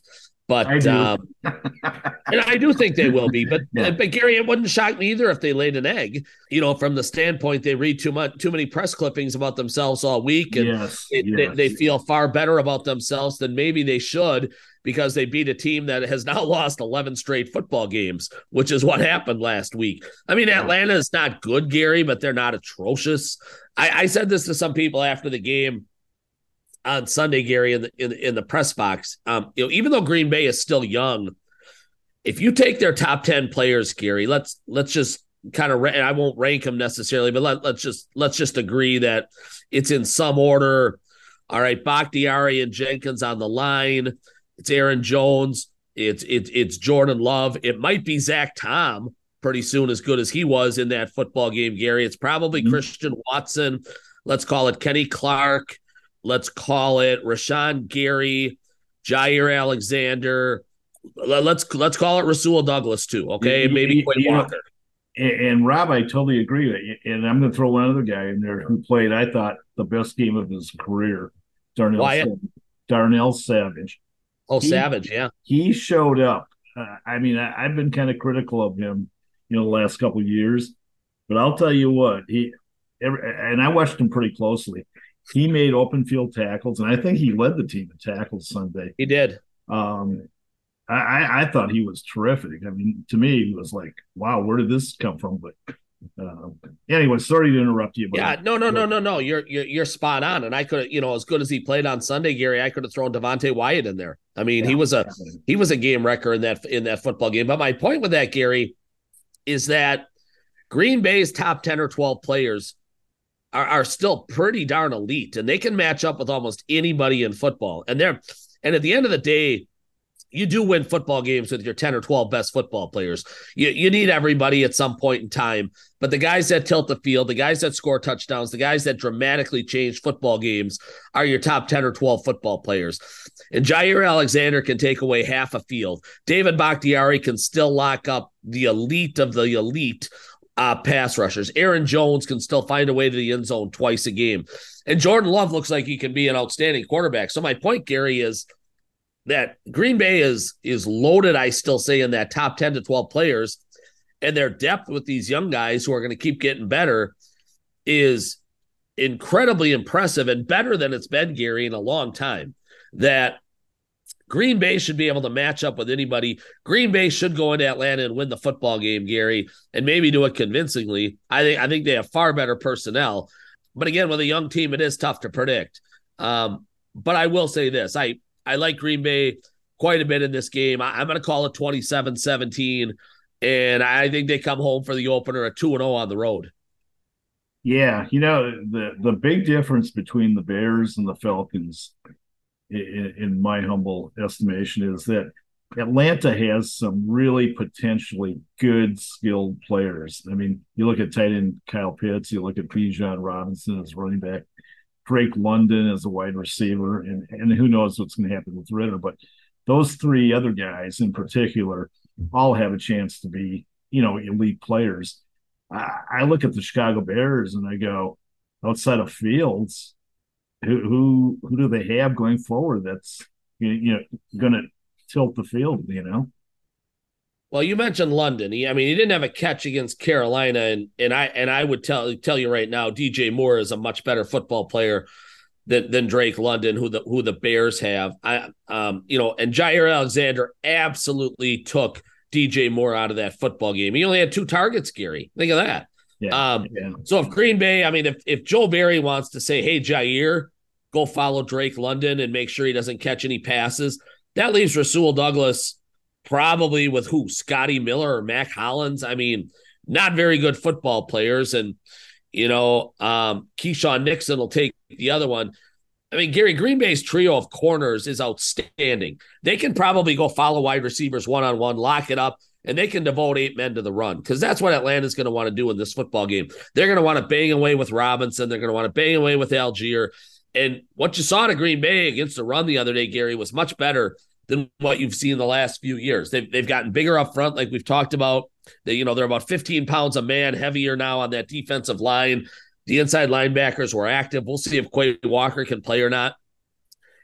But I um, and I do think they will be. But yeah. but Gary, it wouldn't shock me either if they laid an egg. You know, from the standpoint they read too much, too many press clippings about themselves all week, and yes, it, yes. They, they, feel far better about themselves than maybe they should because they beat a team that has now lost eleven straight football games, which is what happened last week. I mean, Atlanta is not good, Gary, but they're not atrocious. I, I said this to some people after the game on Sunday, Gary, in the in, in the press box. Um, you know, even though Green Bay is still young, if you take their top ten players, Gary, let's let's just kind of I won't rank them necessarily, but let, let's just let's just agree that it's in some order. All right, Bakhtiari and Jenkins on the line. It's Aaron Jones. It's it's it's Jordan Love. It might be Zach Tom pretty soon, as good as he was in that football game, Gary. It's probably mm-hmm. Christian Watson. Let's call it Kenny Clark let's call it Rashan Gary, Jaire Alexander. Let's let's call it Rasul Douglas too. Okay, maybe Quay Walker. Know, and Rob, I totally agree. And I'm going to throw one other guy in there who played, I thought, the best game of his career. Darnell, Savage. Darnell Savage. Oh, he, Savage, yeah. He showed up. Uh, I mean, I, have been kind of critical of him, you know, the last couple years, but I'll tell you what he. Every, and I watched him pretty closely he made open field tackles, and I think he led the team in tackles Sunday. He did. Um, I, I thought he was terrific. I mean, to me, he was like, "Wow, where did this come from?" But uh, anyway, sorry to interrupt you. But yeah, no, no, no, no, no. You're you're you're spot on. And I could, you know, as good as he played on Sunday, Gary, I could have thrown Devonte Wyatt in there. I mean, yeah, he was a he was a game wrecker in that in that football game. But my point with that, Gary, is that Green Bay's top ten or twelve players are, are still pretty darn elite and they can match up with almost anybody in football. And they're and at the end of the day, you do win football games with your 10 or 12 best football players. You, you need everybody at some point in time. But the guys that tilt the field, the guys that score touchdowns, the guys that dramatically change football games are your top 10 or 12 football players. And Jaire Alexander can take away half a field. David Bakhtiari can still lock up the elite of the elite uh, pass rushers. Aaron Jones can still find a way to the end zone twice a game. And Jordan Love looks like he can be an outstanding quarterback. So my point, Gary, is that Green Bay is is loaded, I still say, in that top 10 to 12 players. And their depth with these young guys who are going to keep getting better is incredibly impressive and better than it's been, Gary, in a long time. That Green Bay should be able to match up with anybody. Green Bay should go into Atlanta and win the football game, Gary, and maybe do it convincingly. I think I think they have far better personnel. But again, with a young team, it is tough to predict. Um, but I will say this. I I like Green Bay quite a bit in this game. I, am going to call it 27-17 and I think they come home for the opener at 2 and 0 on the road. Yeah, you know the the big difference between the Bears and the Falcons, in, in my humble estimation, is that Atlanta has some really potentially good skilled players. I mean, you look at tight end Kyle Pitts, you look at Bijan Robinson as running back, Drake London as a wide receiver, and and who knows what's going to happen with Ridder. But those three other guys in particular all have a chance to be, you know, elite players. I, I look at the Chicago Bears and I go, outside of Fields, who who who do they have going forward that's you know going to tilt the field? You know. Well, you mentioned London. He, I mean, he didn't have a catch against Carolina, and and I and I would tell tell you right now, DJ Moore is a much better football player than than Drake London, who the who the Bears have. I um you know, and Jaire Alexander absolutely took DJ Moore out of that football game. He only had two targets, Gary. Think of that. Yeah, um, yeah. So if Green Bay, I mean, if if Joe Barry wants to say, "Hey, Jaire, go follow Drake London and make sure he doesn't catch any passes," that leaves Rasul Douglas probably with who Scotty Miller or Mack Hollins. I mean, not very good football players, and you know, um, Keisean Nixon will take the other one. I mean, Gary Green Bay's trio of corners is outstanding. They can probably go follow wide receivers one on one, lock it up, and they can devote eight men to the run because that's what Atlanta's going to want to do in this football game. They're going to want to bang away with Robinson. They're going to want to bang away with Allgeier. And what you saw to Green Bay against the run the other day, Gary, was much better than what you've seen the last few years. They've, they've gotten bigger up front, like we've talked about. They, you know, they're about 15 pounds a man heavier now on that defensive line. The inside linebackers were active. We'll see if Quay Walker can play or not.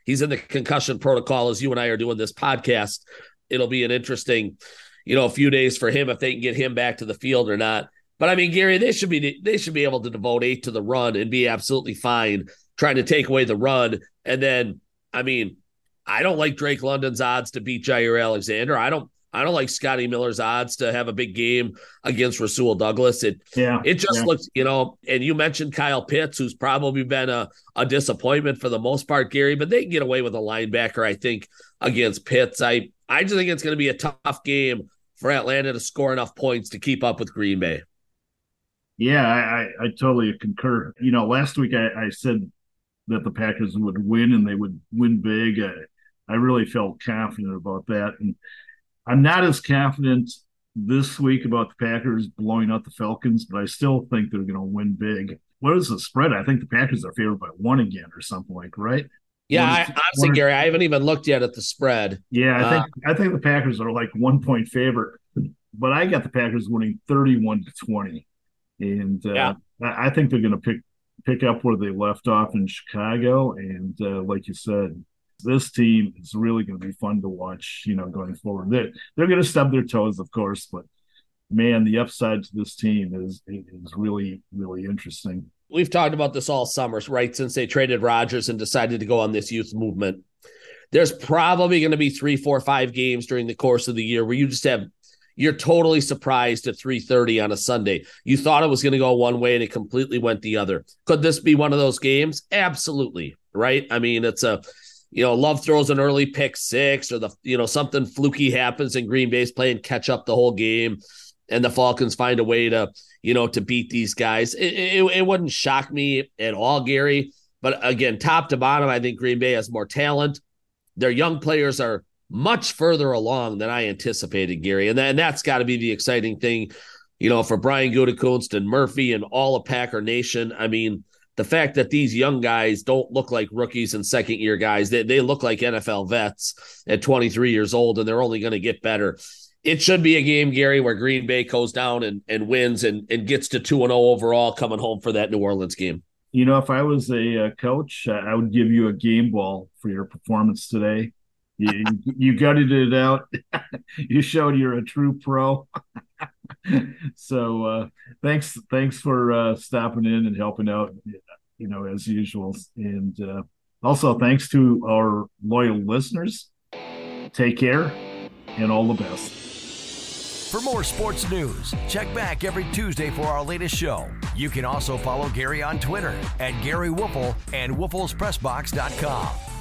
He's in the concussion protocol as you and I are doing this podcast. It'll be an interesting, you know, a few days for him if they can get him back to the field or not. But I mean, Gary, they should be they should be able to devote eight to the run and be absolutely fine trying to take away the run. And then, I mean, I don't like Drake London's odds to beat Jaire Alexander. I don't I don't like Scotty Miller's odds to have a big game against Rasul Douglas. It yeah, it just yeah. looks, you know, and you mentioned Kyle Pitts, who's probably been a, a disappointment for the most part, Gary, but they can get away with a linebacker, I think, against Pitts. I I just think it's going to be a tough game for Atlanta to score enough points to keep up with Green Bay. Yeah, I, I, I totally concur. You know, last week I, I said that the Packers would win and they would win big. I, I really felt confident about that. And I'm not as confident this week about the Packers blowing out the Falcons, but I still think they're going to win big. What is the spread? I think the Packers are favored by one again or something like right. Yeah, I, honestly, Gary, I haven't even looked yet at the spread. Yeah, I think uh, I think the Packers are like one point favorite, but I got the Packers winning thirty-one to twenty, and uh, yeah. I, I think they're going to pick pick up where they left off in Chicago, and uh, like you said, this team is really going to be fun to watch, you know, going forward. They're, they're going to stub their toes, of course, but man, the upside to this team is is really, really interesting. We've talked about this all summer, right? Since they traded Rodgers and decided to go on this youth movement. There's probably going to be three, four, five games during the course of the year where you just have you're totally surprised at 3:30 on a Sunday. You thought it was going to go one way and it completely went the other. Could this be one of those games? Absolutely, right? I mean, it's a you know, Love throws an early pick six or the, you know, something fluky happens in Green Bay's play and catch up the whole game. And the Falcons find a way to, you know, to beat these guys. It, it, it wouldn't shock me at all, Gary. But again, top to bottom, I think Green Bay has more talent. Their young players are much further along than I anticipated, Gary. And, that, and that's got to be the exciting thing, you know, for Brian Gutekunst and Murphy and all of Packer Nation. I mean, the fact that these young guys don't look like rookies and second year guys, they, they look like NFL vets at 23 years old, and they're only going to get better. It should be a game, Gary, where Green Bay goes down and, and wins and, and gets to 2 0 overall coming home for that New Orleans game. You know, if I was a, a coach, I would give you a game ball for your performance today. You, you gutted it out. you showed you're a true pro. so uh, thanks, thanks for uh, stopping in and helping out you know, as usual. And uh, also, thanks to our loyal listeners. Take care and all the best. For more sports news, check back every Tuesday for our latest show. You can also follow Gary on Twitter at Gery Woelfel and WoelfelsPressBox.com.